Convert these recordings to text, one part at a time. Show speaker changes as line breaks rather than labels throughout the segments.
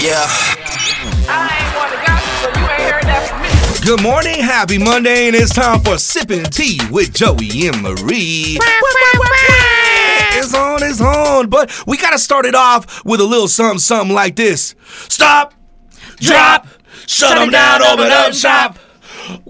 Yeah.
I ain't want to gossip, so you ain't heard that from me.
Good morning, happy Monday, and it's time for sipping tea with Joey and Marie. It's on, it's on, but we gotta start it off with a little something, something like this. Stop, drop, shut them down, open up shop.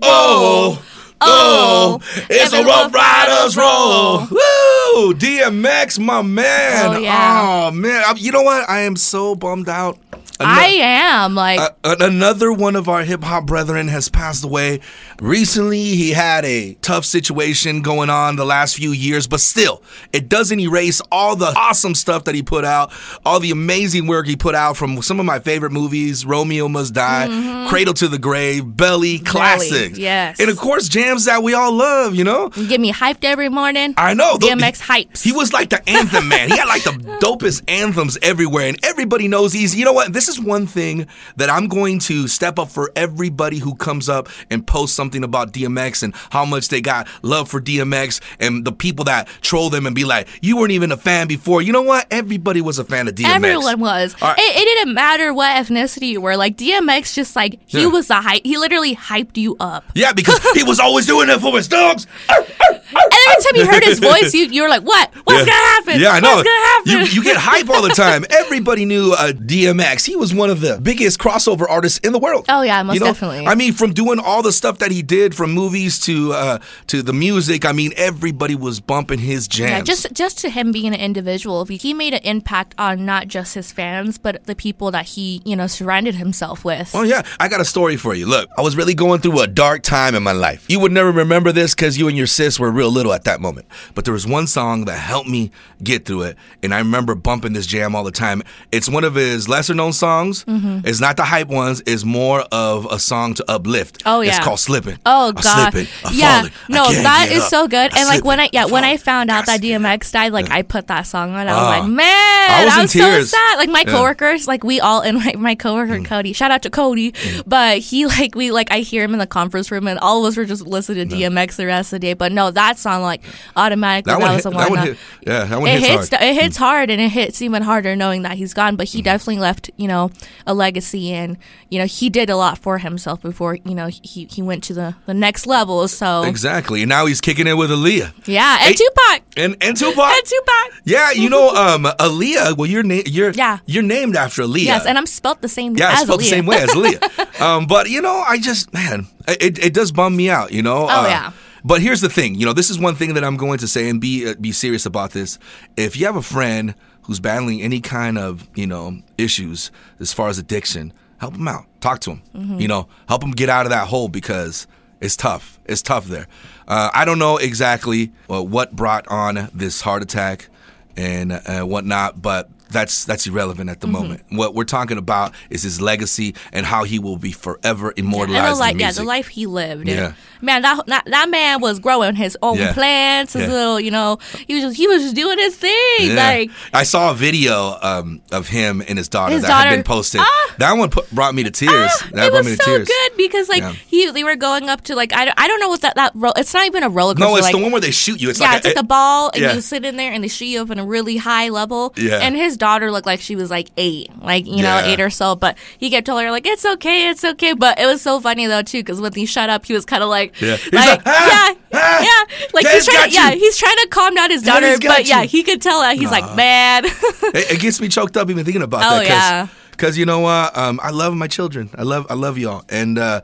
Oh. Oh, it's a Ruff Ryders roll. Woo! DMX, my man.
Oh, yeah.
Oh, man. I- You know what? I am so bummed out.
I am like
uh, another one of our hip hop brethren has passed away. Recently, he had a tough situation going on the last few years, but still, it doesn't erase all the awesome stuff that he put out, all the amazing work he put out from some of my favorite movies Romeo Must Die, mm-hmm. Cradle to the Grave, Belly, classics.
yes.
And of course, jams that we all love, you know?
you get me hyped every morning.
I know. the-
DMX hypes.
He was like the anthem man. He had like the dopest anthems everywhere, and everybody knows he's. You know what? This is one thing that I'm going to step up for everybody who comes up and posts something about DMX and how much they got love for DMX, and the people that troll them and be like, "You weren't even a fan before." You know what? Everybody was a fan of DMX.
Everyone was.
Right.
It, it didn't matter what ethnicity you were. Like DMX, just like he
Yeah.
was the hype. He literally hyped you up.
Yeah, because he was always doing it for his dogs.
And every time you heard his voice, you you were like, "What? What's
yeah.
gonna happen?
Yeah, I know.
What's gonna happen?"
You, you get hype all the time. Everybody knew uh, DMX. He was one of the biggest crossover artists in the world.
Oh, yeah, most
You know?
definitely.
I mean, from doing all the stuff that he did, from movies to uh, to the music. I mean, everybody was bumping his jams.
Yeah, just just to him being an individual, he made an impact on not just his fans, but the people that he you know surrounded himself with.
Oh yeah, I got a story for you. Look, I was really going through a dark time in my life. You would never remember this because you and your sis were real little at that moment. But there was one song that helped me get through it, and I remember bumping this jam all the time. It's one of his lesser known songs.
Mm-hmm.
It's not the hype ones. It's more of a song to uplift.
Oh, yeah, It's
called "Slipping."
Oh
I'm
God!
slipping, I'm
yeah,
falling,
no, that is
up.
so good.
I'm
and like when I yeah
I'm
when I found out that DMX died, like I put that song on. I was
Ah.
like, man,
I was in
so
tears.
sad. Like my
Yeah.
coworkers, like we all and my, my coworker Cody. Shout out to Cody, but he like we like I hear him in the conference room, and all of us were just listening to DMX the rest of the day. But no, that song like automatically
That
that, was
hit,
the
that
one. that-
hit. Yeah, that one
it
hits
hits
hard. Mm.
it hits hard and it hits even harder knowing that he's gone but he definitely left you know a legacy and you know he did a lot for himself before you know he, he went to the, the next level so
Exactly, and now he's kicking it with Aaliyah.
yeah and
Hey,
Tupac
And and Tupac.
and Tupac
Yeah, you know, um, Aaliyah. Well, you're na- you're
Yeah.
you're named after Aaliyah.
yes and I'm spelt the same
yeah,
as
spelled the same way as Aaliyah. um, but you know, I just man, it, it does bum me out. You know.
Oh, yeah.
But here's the thing. You know, this is one thing that I'm going to say and be uh, be serious about this. If you have a friend who's battling any kind of you know issues as far as addiction, help them out. Talk to them.
Mm-hmm.
You know, help them get out of that hole because it's tough. It's tough there. Uh, I don't know exactly uh, what brought on this heart attack and uh, whatnot, but that's that's irrelevant at the
Mm-hmm.
moment. What we're talking about is his legacy and how he will be forever immortalized
the life,
in
yeah, the life he lived.
Yeah.
Man, that, that that man was growing his own
Yeah.
plants, his
Yeah.
little, you know, he was just he was just doing his thing.
Yeah.
Like
I saw a video um, of him and his daughter
His
that had been posted.
Ah!
that one put, brought me to tears.
Ah,
that brought
was
me to
so
tears.
good because like
Yeah.
he they were going up to like I don't, I don't know what that that ro- it's not even a roller coaster.
No, it's
like,
the one where they shoot you. It's
yeah,
like
it's
a,
like the ball, and
yeah.
you sit in there, and they shoot you up in a really high level.
Yeah.
And his daughter looked like she was like eight, like you know, eight or so. But he kept telling her like, "It's okay, it's okay." But it was so funny though too, because when he shut up, he was kind of like,
Yeah. He's
like,
like, "Ah,
yeah,
ah,
yeah, like he's trying, to, yeah, he's trying to calm down his daughter, but yeah, he could tell that he's like mad.
it, it gets me choked up even thinking about
Oh,
that. Cause,
yeah.
Because you know what, um, I love my children. I love I love y'all, and uh,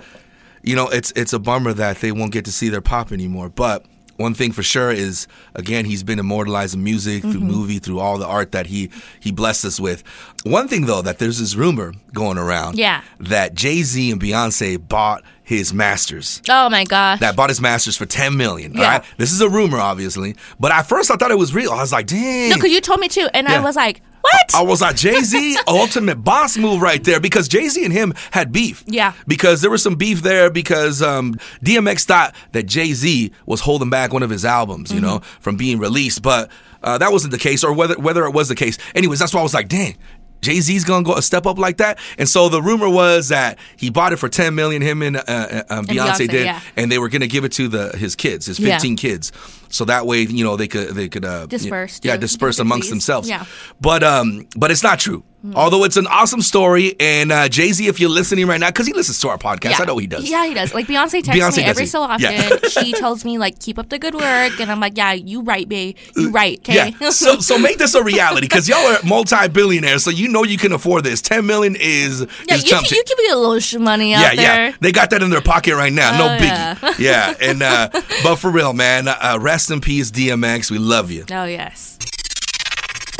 you know it's it's a bummer that they won't get to see their pop anymore. But one thing for sure is again he's been immortalized in music through
Mm-hmm.
movie through all the art that he he blessed us with. One thing though that there's this rumor going around
Yeah.
that Jay Z and Beyonce bought his masters
oh my gosh.
that bought his masters for 10 million.
Yeah.
right. This is a rumor, obviously. But at first I thought it was real. I was like, dang.
no, because you told me too, and I was like, what?
I was like, Jay Z, ultimate boss move right there because Jay Z and him had beef.
Yeah.
Because there was some beef there because um, DMX thought that Jay Z was holding back one of his albums, you know,
Mm-hmm.
from being released. But uh, that wasn't the case, or whether whether it was the case. Anyways, that's why I was like, dang. Jay Z's gonna go a step up like that, and so the rumor was that he bought it for ten million. Him and uh, uh, um, Beyonce,
Beyonce,
did,
yeah.
and they were gonna give it to the his kids, his
Yeah.
fifteen kids, so that way you know they could they could uh,
Disperse
yeah, disperse amongst themselves.
Yeah.
But um, but it's not true. Although it's an awesome story, and uh, Jay Z, if you're listening right now, because he listens to our podcast, I know he does.
Yeah, he does. Like Beyonce texts
Beyonce
me every so often.
Yeah.
she tells me like, keep up the good work, and I'm like, yeah, you right, babe, you right, okay.
Yeah. So so make this a reality because y'all are multi-billionaires, so you know you can afford this. Ten million is
Yeah,
is
you can, you can be a little money out
yeah,
there.
yeah. They got that in their pocket right now. no
Oh,
biggie. Yeah. And uh, but for real, man, uh, rest in peace, DMX. We love you.
Oh yes.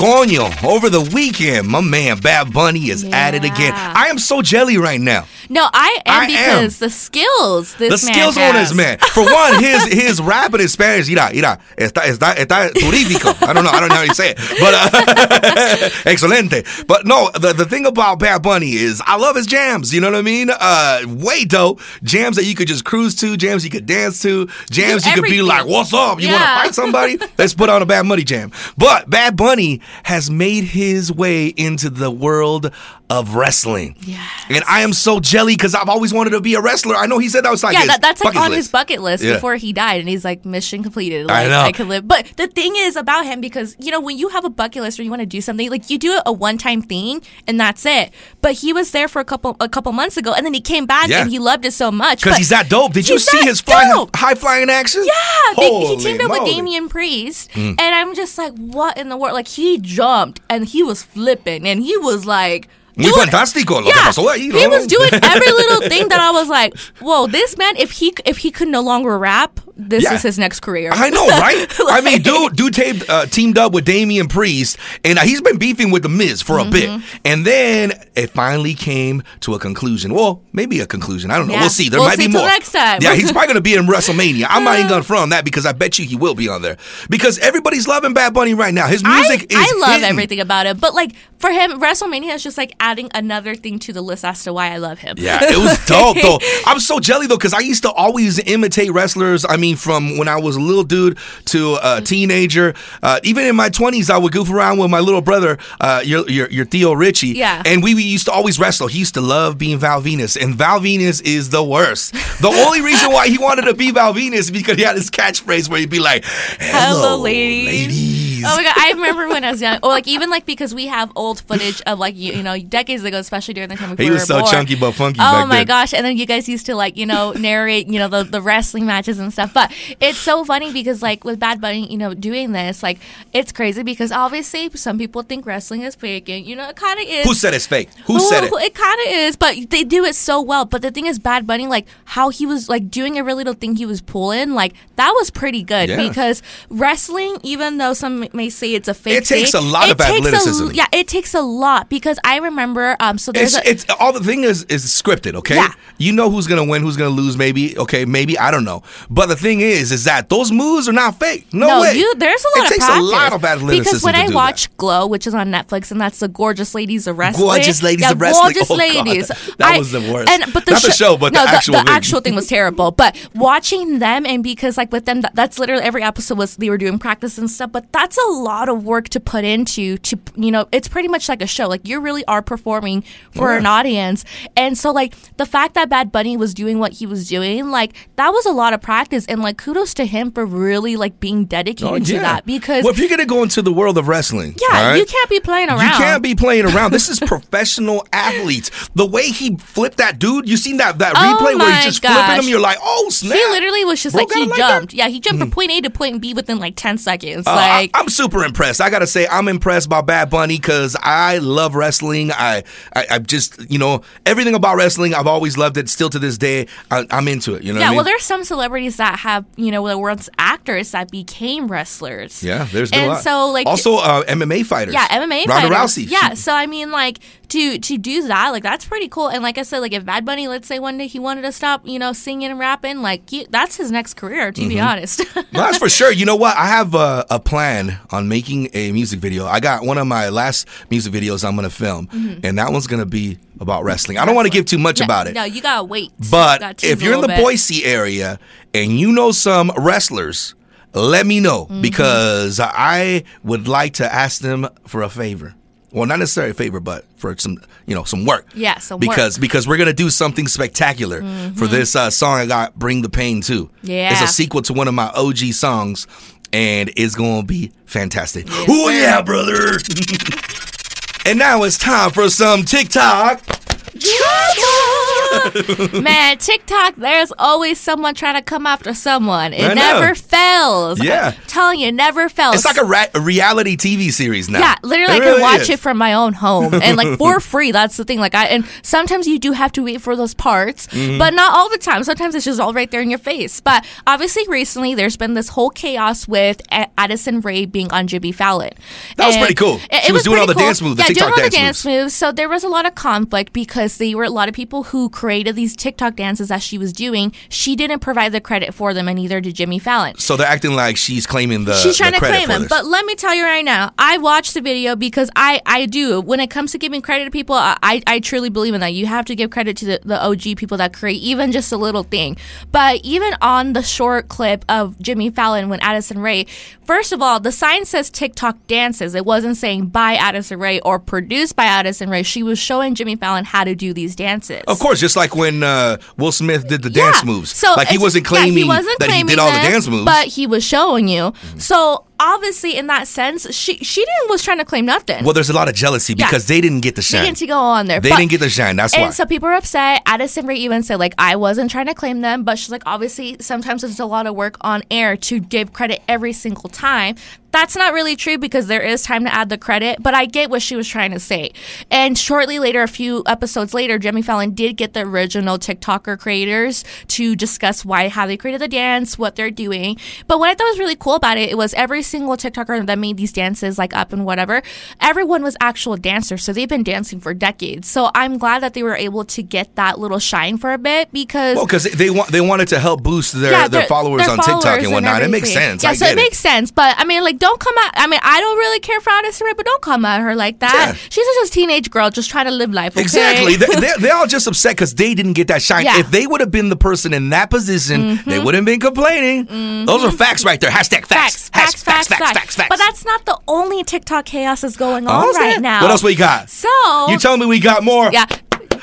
Coño, over the weekend, my man Bad Bunny is at it again. I am so jelly right now.
No, I am
I am.
because the skills this
The
man
skills on
has.
this man. For one, his his rapping in Spanish, mira, mira, está, está, está turífico. I don't know, I don't know how you say it, but uh, excelente. But no, the, the thing about Bad Bunny is I love his jams. You know what I mean? Uh, way dope jams that you could just cruise to, jams you could dance to, jams you could be like, "What's up? You wanna fight somebody? Let's put on a Bad Bunny jam." But Bad Bunny has made his way into the world of wrestling.
Yeah.
And I am so jelly because I've always wanted to be a wrestler. I know he said that was like
Yeah,
his
that, that's like on
list.
his bucket list
Yeah.
before he died, and he's like, mission completed.
I
Like,
know.
I could live. But the thing is about him, because you know, when you have a bucket list or you want to do something, like you do it a one time thing and that's it. But he was there for a couple a couple months ago, and then he came back
Yeah.
and he loved it so much.
Because he's that dope. Did you see his fly, high flying action?
Yeah, they, he
Holy
teamed up with
moly. Mm.
Damian Priest, and I'm just like, what in the world? Like he jumped and he was flipping, and he was like.
Muy
doing-
fantástico lo que pasó ahí,
he was doing every little thing that I was like, "Whoa, this man! If he if he could no longer rap, this
Yeah.
is his next career."
I know, right? I mean, dude, dude taped, uh, teamed up with Damian Priest, and uh, he's been beefing with The Miz for a bit.
Mm-hmm.
And then it finally came to a conclusion. Well, maybe a conclusion. I don't know.
Yeah.
We'll see. There
We'll
might
see
be more.
next time.
Yeah, he's probably going to be in WrestleMania. I'm not even going to front on that because I bet you he will be on there. Because everybody's loving Bad Bunny right now. His music
I,
is
I love
hitting.
everything about it, but like for him, WrestleMania is just like adding another thing to the list as to why I love him.
Yeah, it was dope though. I'm so jelly though because I used to always imitate wrestlers. I mean, from when I was a little dude to a teenager. Uh, even in my 20s, I would goof around with my little brother, uh, your, your your Theo Richie.
Yeah.
and we, we used to always wrestle. He used to love being Val Venis, and Val Venis is the worst. The only reason why he wanted to be Val Venis is because he had his catchphrase where he'd be like, "Hello,
Hello, ladies."
ladies."
Oh my god! I remember when I was young, or like even like because we have old footage of like you, you know decades ago, especially during the time we
He was so
born.
chunky but funky
Oh my
then.
gosh! And then you guys used to like you know narrate you know the the wrestling matches and stuff. But it's so funny because like with Bad Bunny, you know, doing this like it's crazy because obviously some people think wrestling is fake, and you know it kind of is.
Who said it's fake? Who said it?
Well, It kind of is, but they do it so well. But the thing is, Bad Bunny, like how he was like doing every little thing he was pulling, like that was pretty good
Yeah.
because wrestling, even though some may say it's a fake,
It takes
thing,
a lot of
takes a-
athleticism.
yeah, it takes a lot because I remember. Um, so there's
It's,
a,
it's all the thing is is scripted, okay?
Yeah.
You know who's gonna win, who's gonna lose, maybe. Okay, maybe I don't know. But the thing is, is that those moves are not fake. No,
no,
way.
you there's a lot
it
of
takes
practice.
a lot of athleticism
because when I watch Glow, which is on Netflix, and that's the gorgeous ladies of wrestling,
Gorgeous Ladies
yeah,
of Wrestling.
gorgeous
Oh, God.
ladies.
That was the worst.
And but the
Not the show, but the
no,
actual
the,
thing.
actual thing was terrible. But watching them and because like with them, that, that's literally every episode was they were doing practice and stuff. But that's a lot of work to put into to you know it's pretty much like a show. Like you really are performing for
Yeah.
an audience, and so like the fact that Bad Bunny was doing what he was doing, like that was a lot of practice. And like kudos to him for really like being dedicated
Oh,
to that because
well, if you're gonna go into the world of wrestling,
yeah,
right,
you can't be playing around.
You can't be playing around. This is professional athletes. The way he flipped that dude, you seen that that
Oh
replay where he's just flipping
gosh.
him. You're like, oh snap!
He literally was just
Bro
like he
like that? Hmm.
jumped. yeah, he jumped from point A to point B within like ten seconds.
Uh,
like
I, am super impressed. I gotta say, I'm impressed by Bad Bunny because I love wrestling. I, I, I just, you know, everything about wrestling. I've always loved it. Still to this day, I, I'm into it. You know.
yeah,
what I mean?
well, there's some celebrities that have you know were once actors that became wrestlers.
yeah, there's been
and
a lot.
so like
also uh, MMA fighters.
Yeah, MMA
Ronda
fighters.
Rousey.
Yeah, so I mean, like to to do that, like that's pretty cool. And like I said, like if Bad Bunny, let's say one day he wanted to stop, you know, singing and rapping, like he, that's his next career. To be
Mm-hmm.
honest.
No, that's for sure. You know what? I have a, a plan on making a music video. I got one of my last music videos I'm going to film, and that one's going to be about wrestling. I don't want to give too much
no,
about it.
No, you gotta wait. You
But
gotta
if you're in the
bit.
Boise area and you know some wrestlers, let me know
Mm-hmm.
because I would like to ask them for a favor. Well, not necessarily a favor, but for some, you know, some work.
Yeah, some work. Mm-hmm.
because because we're gonna do something spectacular for this uh, song. I got "Bring the Pain" too.
Yeah.
it's a sequel to one of my OG songs, and it's gonna be fantastic.
Yes,
oh yeah, brother! And now it's time for some TikTok.
Man, TikTok, there's always someone trying to come after someone. It
I know.
never fails.
Yeah.
I'm telling you, it never fails.
It's like a, ra- a reality TV series now.
Yeah, literally,
It
I
really
can watch
is.
it from my own home and like for free. That's the thing. Like I and sometimes you do have to wait for those parts,
Mm-hmm.
but not all the time. Sometimes it's just all right there in your face. But obviously, recently there's been this whole chaos with Addison Rae being on Jimmy Fallon.
That was
And
pretty cool.
it-
She
it
was doing all the dance moves, the
yeah,
TikTok
doing all the
dance
dance moves. So there was a lot of conflict because they were a lot of people who created these TikTok dances that she was doing. She didn't provide the credit for them, and neither did Jimmy Fallon.
So they're acting like she's claiming the.
She's trying
the
to claim
them.
But let me tell you right now, I watched the video because I, I do. When it comes to giving credit to people, I, I truly believe in that. You have to give credit to the, the OG people that create even just a little thing. But even on the short clip of Jimmy Fallon when Addison Rae, first of all, the sign says TikTok dances. It wasn't saying by Addison Rae or produced by Addison Rae. She was showing Jimmy Fallon how to do these dances.
Of course, just like when uh, Will Smith did the dance moves.
So
like he wasn't
yeah,
claiming
he wasn't
that he did all the dance moves.
but he was showing you. So obviously, in that sense, she she didn't was trying to claim nothing.
well, there's a lot of jealousy
Yeah.
because they didn't get the
they
shine.
didn't to go on there.
They
But-
didn't get the shine. That's
and
why.
And so people are upset. Addison Rae even said, like, I wasn't trying to claim them, but she's like, obviously, sometimes it's a lot of work on air to give credit every single time. That's not really true because there is time to add the credit, but I get what she was trying to say. And shortly later, a few episodes later, Jimmy Fallon did get the original TikToker creators to discuss why, how they created the dance, what they're doing. But what I thought was really cool about it, it was every single TikToker that made these dances, like up and whatever, everyone was actual dancers. So they've been dancing for decades. So I'm glad that they were able to get that little shine for a bit because.
well, because they want they wanted to help boost their, their followers
their
on TikTok and whatnot. it makes sense.
Yeah,
I
so
get
it makes sense. But I mean, like, don't come at. I mean, I don't really care for Addison Rae, but don't come at her like that.
Yeah.
She's just a teenage girl just trying to live life. Okay?
Exactly. they, they're, they're all just upset because they didn't get that shine.
Yeah. Mm-hmm.
If they would have been the person in that position, they wouldn't have been complaining. Those are facts right there. Hashtag facts.
Facts, facts, facts,
facts, facts.
But that's not the only TikTok chaos that's going
Oh,
on right now.
What else we got?
So
You tell me we got more.
yeah.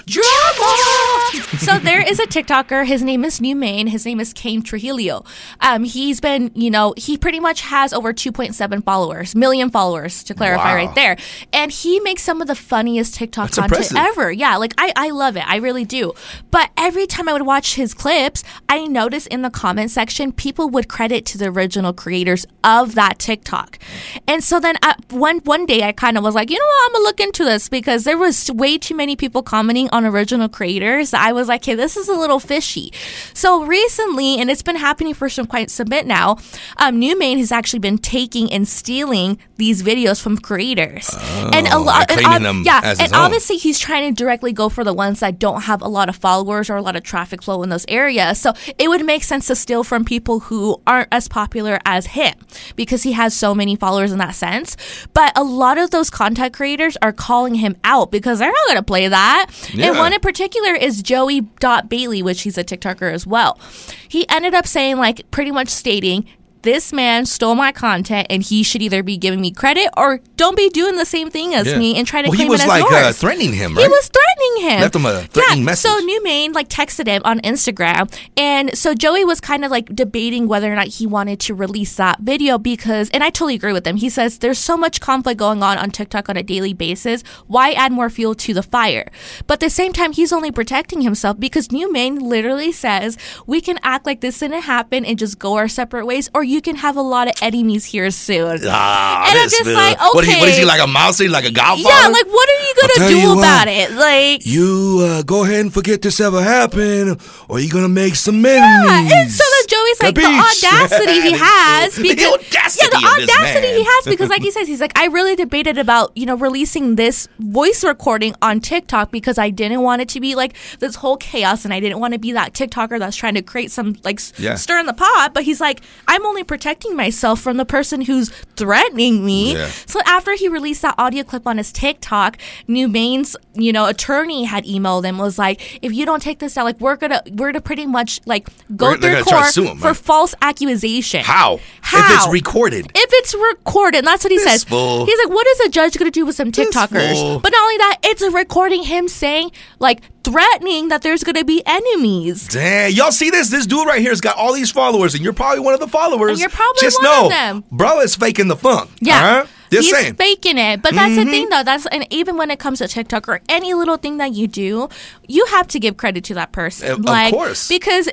Drama. so there is a TikToker. His name is New Main. His name is Kane Trujillo. Um, he's been, you know, he pretty much has over 2.7 followers, million followers to clarify
Wow.
right there. And he makes some of the funniest TikTok
That's
content
impressive.
ever. Yeah, like I, I love it. I really do. But every time I would watch his clips, I noticed in the comment section, people would credit to the original creators of that TikTok. And so then one one day I kind of was like, you know what, I'm gonna look into this because there was way too many people commenting on original creators. I was like, hey, this is a little fishy. So recently, and it's been happening for some quite some bit now, um, New Main has actually been taking and stealing these videos from creators, and a lot,
and claiming them
yeah, and obviously he's trying to directly go for the ones that don't have a lot of followers or a lot of traffic flow in those areas. So it would make sense to steal from people who aren't as popular as him because he has so many followers in that sense. But a lot of those content creators are calling him out because they're not going to play that. And
Yeah.
one in particular is Joey Dot Bailey, which he's a TikToker as well. He ended up saying like pretty much stating this man stole my content and he should either be giving me credit or don't be doing the same thing as
Yeah.
me and try to
well,
claim it as
like
yours.
uh, threatening him, right?
He was threatening him.
Left him a threatening
yeah,
message.
So New Main like texted him on Instagram, and so Joey was kind of like debating whether or not he wanted to release that video because, and I totally agree with him. He says there's so much conflict going on on TikTok on a daily basis. Why add more fuel to the fire? But at the same time, he's only protecting himself because New Main literally says we can act like this didn't happen and just go our separate ways, or you can have a lot of enemies here soon.
Ah,
And I'm
this
just
dude.
like,
What is, he, what is he like a mouse? He like a godfather?
yeah, like what are you gonna do
you what.
about it? Like
You uh, go ahead and forget this ever happened, or you're gonna make some enemies.
Yeah, and so then Joey's like the audacity he has
The
because
audacity
yeah, the
of
audacity he has because like he says he's like I really debated about you know releasing this voice recording on TikTok because I didn't want it to be like this whole chaos and I didn't want to be that TikToker that's trying to create some like
Yeah.
stir in the pot. But he's like I'm only protecting myself from the person who's threatening me.
Yeah.
So after he released that audio clip on his TikTok, New Main's you know attorney had emailed him was like if you don't take this down like we're gonna we're gonna pretty much like go
We're-
through
gonna try to
court
sue him,
for false accusation.
How?
How?
If it's recorded.
If it's recorded, and that's what he
This
says.
fool.
He's like, what is a judge going to do with some TikTokers? But not only that, it's a recording him saying, like, threatening that there's going to be enemies.
Damn, y'all see this? This dude right here has got all these followers, and you're probably one of the followers.
And you're probably
Just
one of
know,
them.
bro is faking the funk.
Yeah.
alright? Just
He's
saying.
faking it. But that's the thing, mm-hmm. though. That's and even when it comes to TikTok or any little thing that you do, you have to give credit to that person.
Of- of
like,
course.
because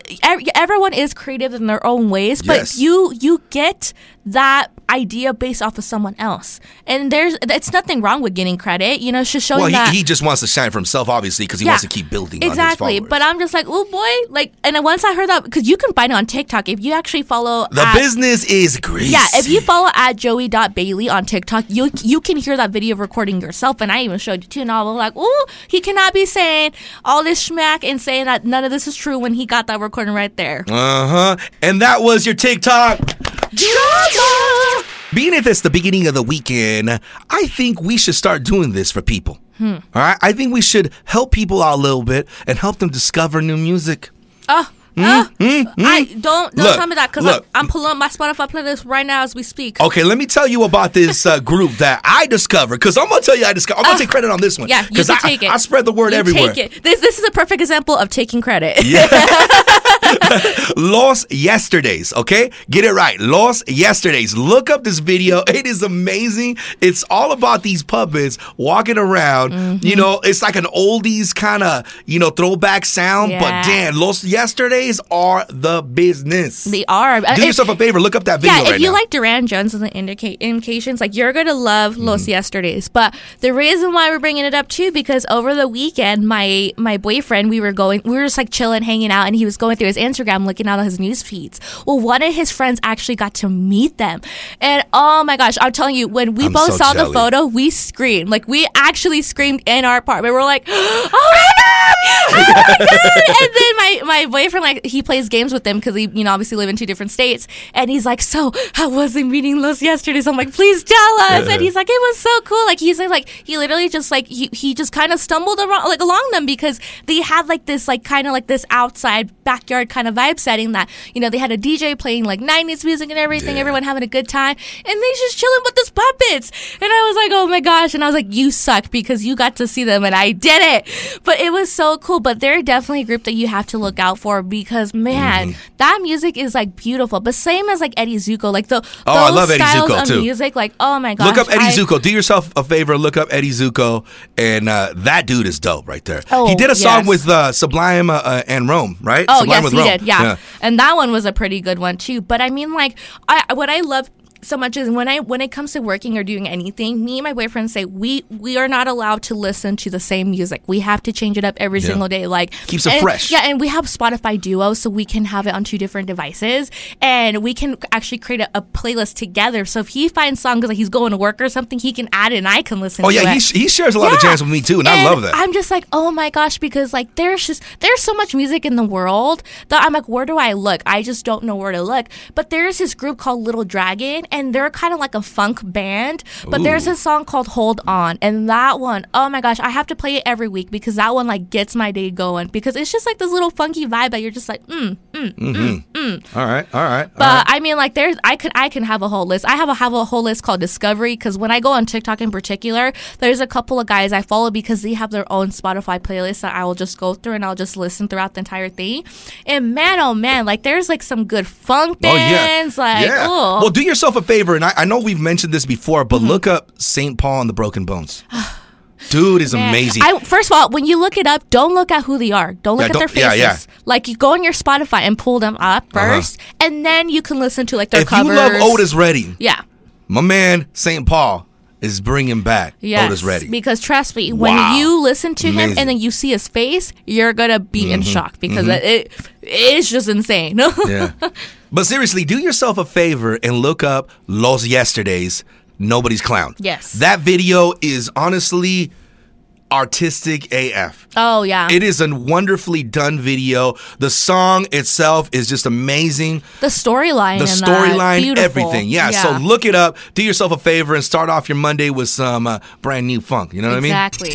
everyone is creative in their own ways, but
Yes.
you you get that idea based off of someone else, and there's it's nothing wrong with getting credit. You know, it's just showing
Well,
that
he, he just wants to shine for himself, obviously, because he wants to keep building
exactly.
on his
But I'm just like, oh boy, like, and once I heard that, because you can find it on TikTok if you actually follow
The
at-
business is greasy.
Yeah, if you follow at joey.bailey on TikTok, you you can hear that video recording yourself. And I even showed you too. And I was like, oh, he cannot be saying all this schmack and saying that none of this is true when he got that recording right there.
Uh huh. And that was your TikTok.
Drama!
Being if it's the beginning of the weekend, I think we should start doing this for people.
Hmm.
All right? I think we should help people out a little bit and help them discover new music.
Oh, oh, I don't don't
Hmm? Look,
tell me that because. I'm pulling up my Spotify playlist right now as we speak.
Okay, let me tell you about this uh, group that I discovered. Because I'm gonna tell you, I discovered. I'm gonna
Uh,
take credit on this one.
Yeah, you
because
can
I,
take it.
I spread the word
You
everywhere.
This this is a perfect example of taking credit.
Los Yesterdays, okay? Get it right. Los Yesterdays. Look up this video. It is amazing. It's all about these puppets walking around.
Mm-hmm.
You know, it's like an oldies kind of, you know, throwback sound. But
Yeah.
damn, Los Yesterdays are the business.
they are.
Do
If-
yourself a favor. Look up that video
yeah,
right
if you
now.
like Durand Jones and the indica- indications, like you're gonna love Los
Mm-hmm.
Yesterdays. But the reason why we're bringing it up too, because over the weekend, my my boyfriend, we were going, we were just like chilling, hanging out, and he was going through his Instagram, looking at his news feeds. Well, one of his friends actually got to meet them, and oh my gosh, I'm telling you, when we
I'm
both
so
saw the photo, we screamed, like we actually screamed in our apartment. We're like, oh my god, oh my god! and then my my boyfriend, like, he plays games with them because he, you know, obviously live in two different states, and he's like, so how was the meeting Los yesterday? So I'm like, please tell us. And he's like, it was so cool. Like he's like, like he literally just like he, he just kind of stumbled around like along them because they had like this like kind of like this outside backyard kind of vibe setting that you know they had a DJ playing like 90s music and everything,
Yeah.
everyone having a good time, and they just chilling with this puppets. And I was like, oh my gosh, and I was like, you suck because you got to see them and I did it. But it was so cool. But they're definitely a group that you have to look out for because man,
Mm-hmm.
that music is like beautiful. But same as like Eddie Zuko, like the
Oh, I love Eddie Zuko,
of
too.
music, like oh my gosh,
Look up Eddie
I-
Zuko. Do yourself a favor. Look up Eddie Zuko, and uh, that dude is dope right there.
Oh,
he did a song
yes.
with uh, Sublime uh, uh, and Rome, right?
Oh
Sublime
yes,
with
he did. Yeah. and that one was a pretty good one too. But I mean, like, I what I love so much is when I when it comes to working or doing anything, me and my boyfriend say we we are not allowed to listen to the same music. We have to change it up every
Yeah.
single day. Like
Keeps it
and-
fresh.
Yeah, and we have Spotify Duo, so we can have it on two different devices, and we can actually create a, a playlist together. So if he finds songs like he's going to work or something, he can add it, and I can listen.
Oh
to
yeah,
it.
he, he shares a lot of
Yeah.
jams with me too, and, I love that.
I'm just like, oh my gosh, because like there's just there's so much music in the world that I'm like, where do I look? I just don't know where to look. But there's this group called Little Dragon, and they're kind of like a funk band. But there's a song called Hold On, and that one, oh my gosh, I have to play it every week because that one like gets my day going because it's just like this little funky vibe that you're just like, mm, mm, mm-hmm.
mm, all right, all right.
but
all right.
I mean, like, there's I could I can have a whole list. I have a have a whole list called Discovery because when I go on TikTok in particular, there's a couple of guys I follow because they have their own Spotify playlist that I will just go through and I'll just listen throughout the entire thing. And man, oh man, like there's like some good funk
Oh yeah,
bands. Like,
yeah.
oh,
Well, do yourself a favor, and I, I know we've mentioned this before, but mm-hmm. look up Saint Paul and the Broken Bones. Dude is
Man,
amazing.
I, first of all, when you look it up, don't look at who they are. Don't look
Yeah,
at
don't-
their faces.
yeah.
Like you go on your Spotify and pull them up uh-huh. 1st and then you can listen to like their
if
covers.
you love Otis Redding,
yeah.
my man Saint Paul is bringing back
Yes,
Otis Redding.
because trust me, when
Wow.
you listen to him
Amazing. Mm-hmm.
and then you see his face, you're gonna be in shock because it, it it's just insane.
yeah. But seriously, do yourself a favor and look up Los Yesterdays, Nobody's Clown.
Yes.
That video is honestly artistic AF.
oh yeah,
It is a wonderfully done video. The song itself is just amazing.
the storyline,
The storyline, everything. Yeah, So look it up. Do yourself a favor and start off your Monday with some uh, brand new funk. You know what I mean?
exactly.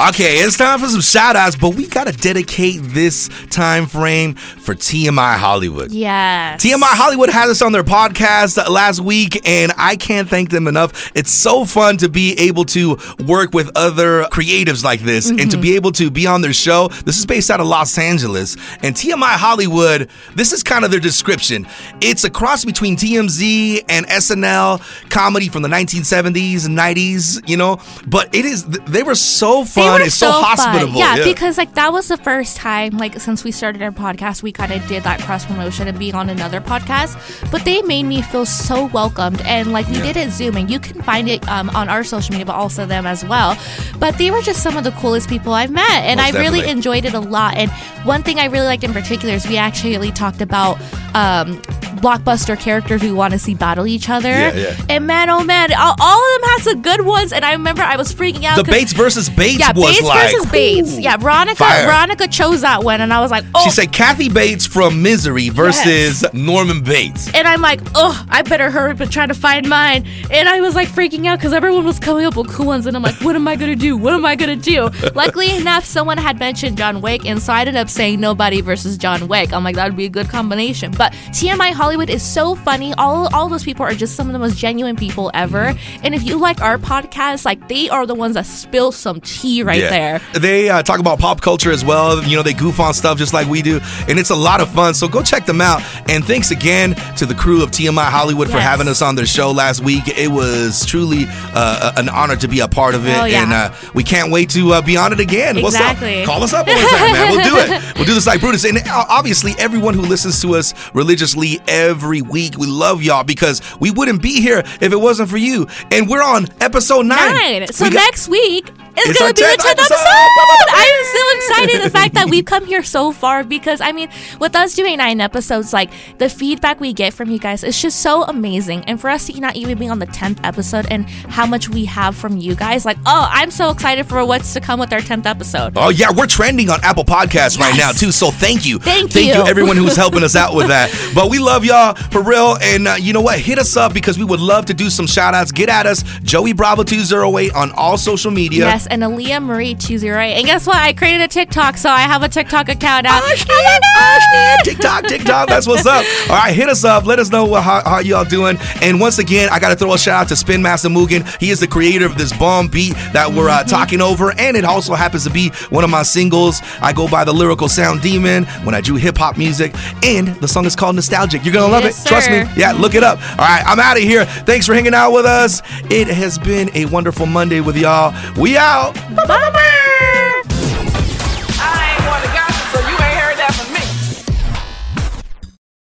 Okay, it's time for some shout outs, but we got to dedicate this time frame for TMI Hollywood.
Yes.
TMI Hollywood had us on their podcast last week, and I can't thank them enough. It's so fun to be able to work with other creatives like this and to mm-hmm. be able to be on their show. This is based out of Los Angeles, and TMI Hollywood, this is kind of their description. It's a cross between TMZ and SNL comedy from the 1970s and 90s, you know, but it is, they were so
They
fun. it's so,
fun.
hospitable.
Yeah, because like that was the first time, like since we started our podcast, we kind of did that cross promotion and being on another podcast. But they made me feel so welcomed, and like we
Yeah.
did it Zoom, and you can find it um, on our social media, but also them as well. But they were just some of the coolest people I've met, and
Most
I really enjoyed it a lot. And one thing I really liked in particular is we actually talked about. Um, blockbuster characters we want to see battle each other
Yeah, yeah.
and man oh man all, all of them had some good ones and i remember i was freaking out
the Bates versus Bates
yeah,
was
Bates
like
versus Bates. Yeah, Veronica.
fire.
Veronica chose that one, and I was like, oh.
She said Kathy Bates from Misery versus Norman Bates.
and I'm like, oh, I better hurry up and try to find mine. And I was like freaking out because everyone was coming up with cool ones, and I'm like, what am I gonna do? What am I gonna do? Luckily enough, someone had mentioned John Wick, and so I ended up saying Nobody versus John Wick. I'm like, that would be a good combination. But TMI Hollywood is so funny. All all those people are just some of the most genuine people ever. And if you like our podcast, like they are the ones that spill some tea right there.
They uh, talk about pop culture as well. You know, they goof on stuff just like we do, and it's a lot of fun. So go check them out. And thanks again to the crew of TMI Hollywood for having us on their show last week. It was truly uh, an honor to be a part of it,
Oh, yeah.
and uh, we can't wait to uh, be on it again. What's
Exactly.
up? Call us up one time, man. We'll do it. We'll do this like Brutus. And uh, obviously, everyone who listens to us religiously every week, we love y'all because we wouldn't be here if it wasn't for you. And we're on episode nine.
nine. So
We got-
next week is
It's
gonna be the
10th
10th
episode.
episode. I'm so excited. The fact that we've come here so far because, I mean, with us doing nine episodes, like the feedback we get from you guys is just so amazing. And for us to not even be on the 10th episode and how much we have from you guys, like, oh, I'm so excited for what's to come with our 10th episode.
Oh yeah, we're trending on Apple Podcasts right now too. So thank you,
Thank
thank you,
you.
everyone who's helping us out with that. But we love y'all for real, and uh, you know what? Hit us up because we would love to do some shout outs. Get at us, Joey Bravo two zero eight on all social media.
Yes, and Aaliyah Marie 208. And guess what? I created a TikTok, so I have a TikTok account now.
Oh. Oh. TikTok, TikTok, that's what's up. All right, hit us up. Let us know what, how, how y'all doing. And once again, I got to throw a shout out to Spin Master Mugen. He is the creator of this bomb beat that we're uh, talking over, and it also happens to be one of my singles. I go by the lyrical sound demon when I do hip hop music, and the song is called Nostalgic. You're gonna love
Yes,
it. Trust me. Yeah, look it up. All right, I'm out of here. Thanks for hanging out with us. It has been a wonderful Monday with y'all. We out. Tchau. Bye.
Bye.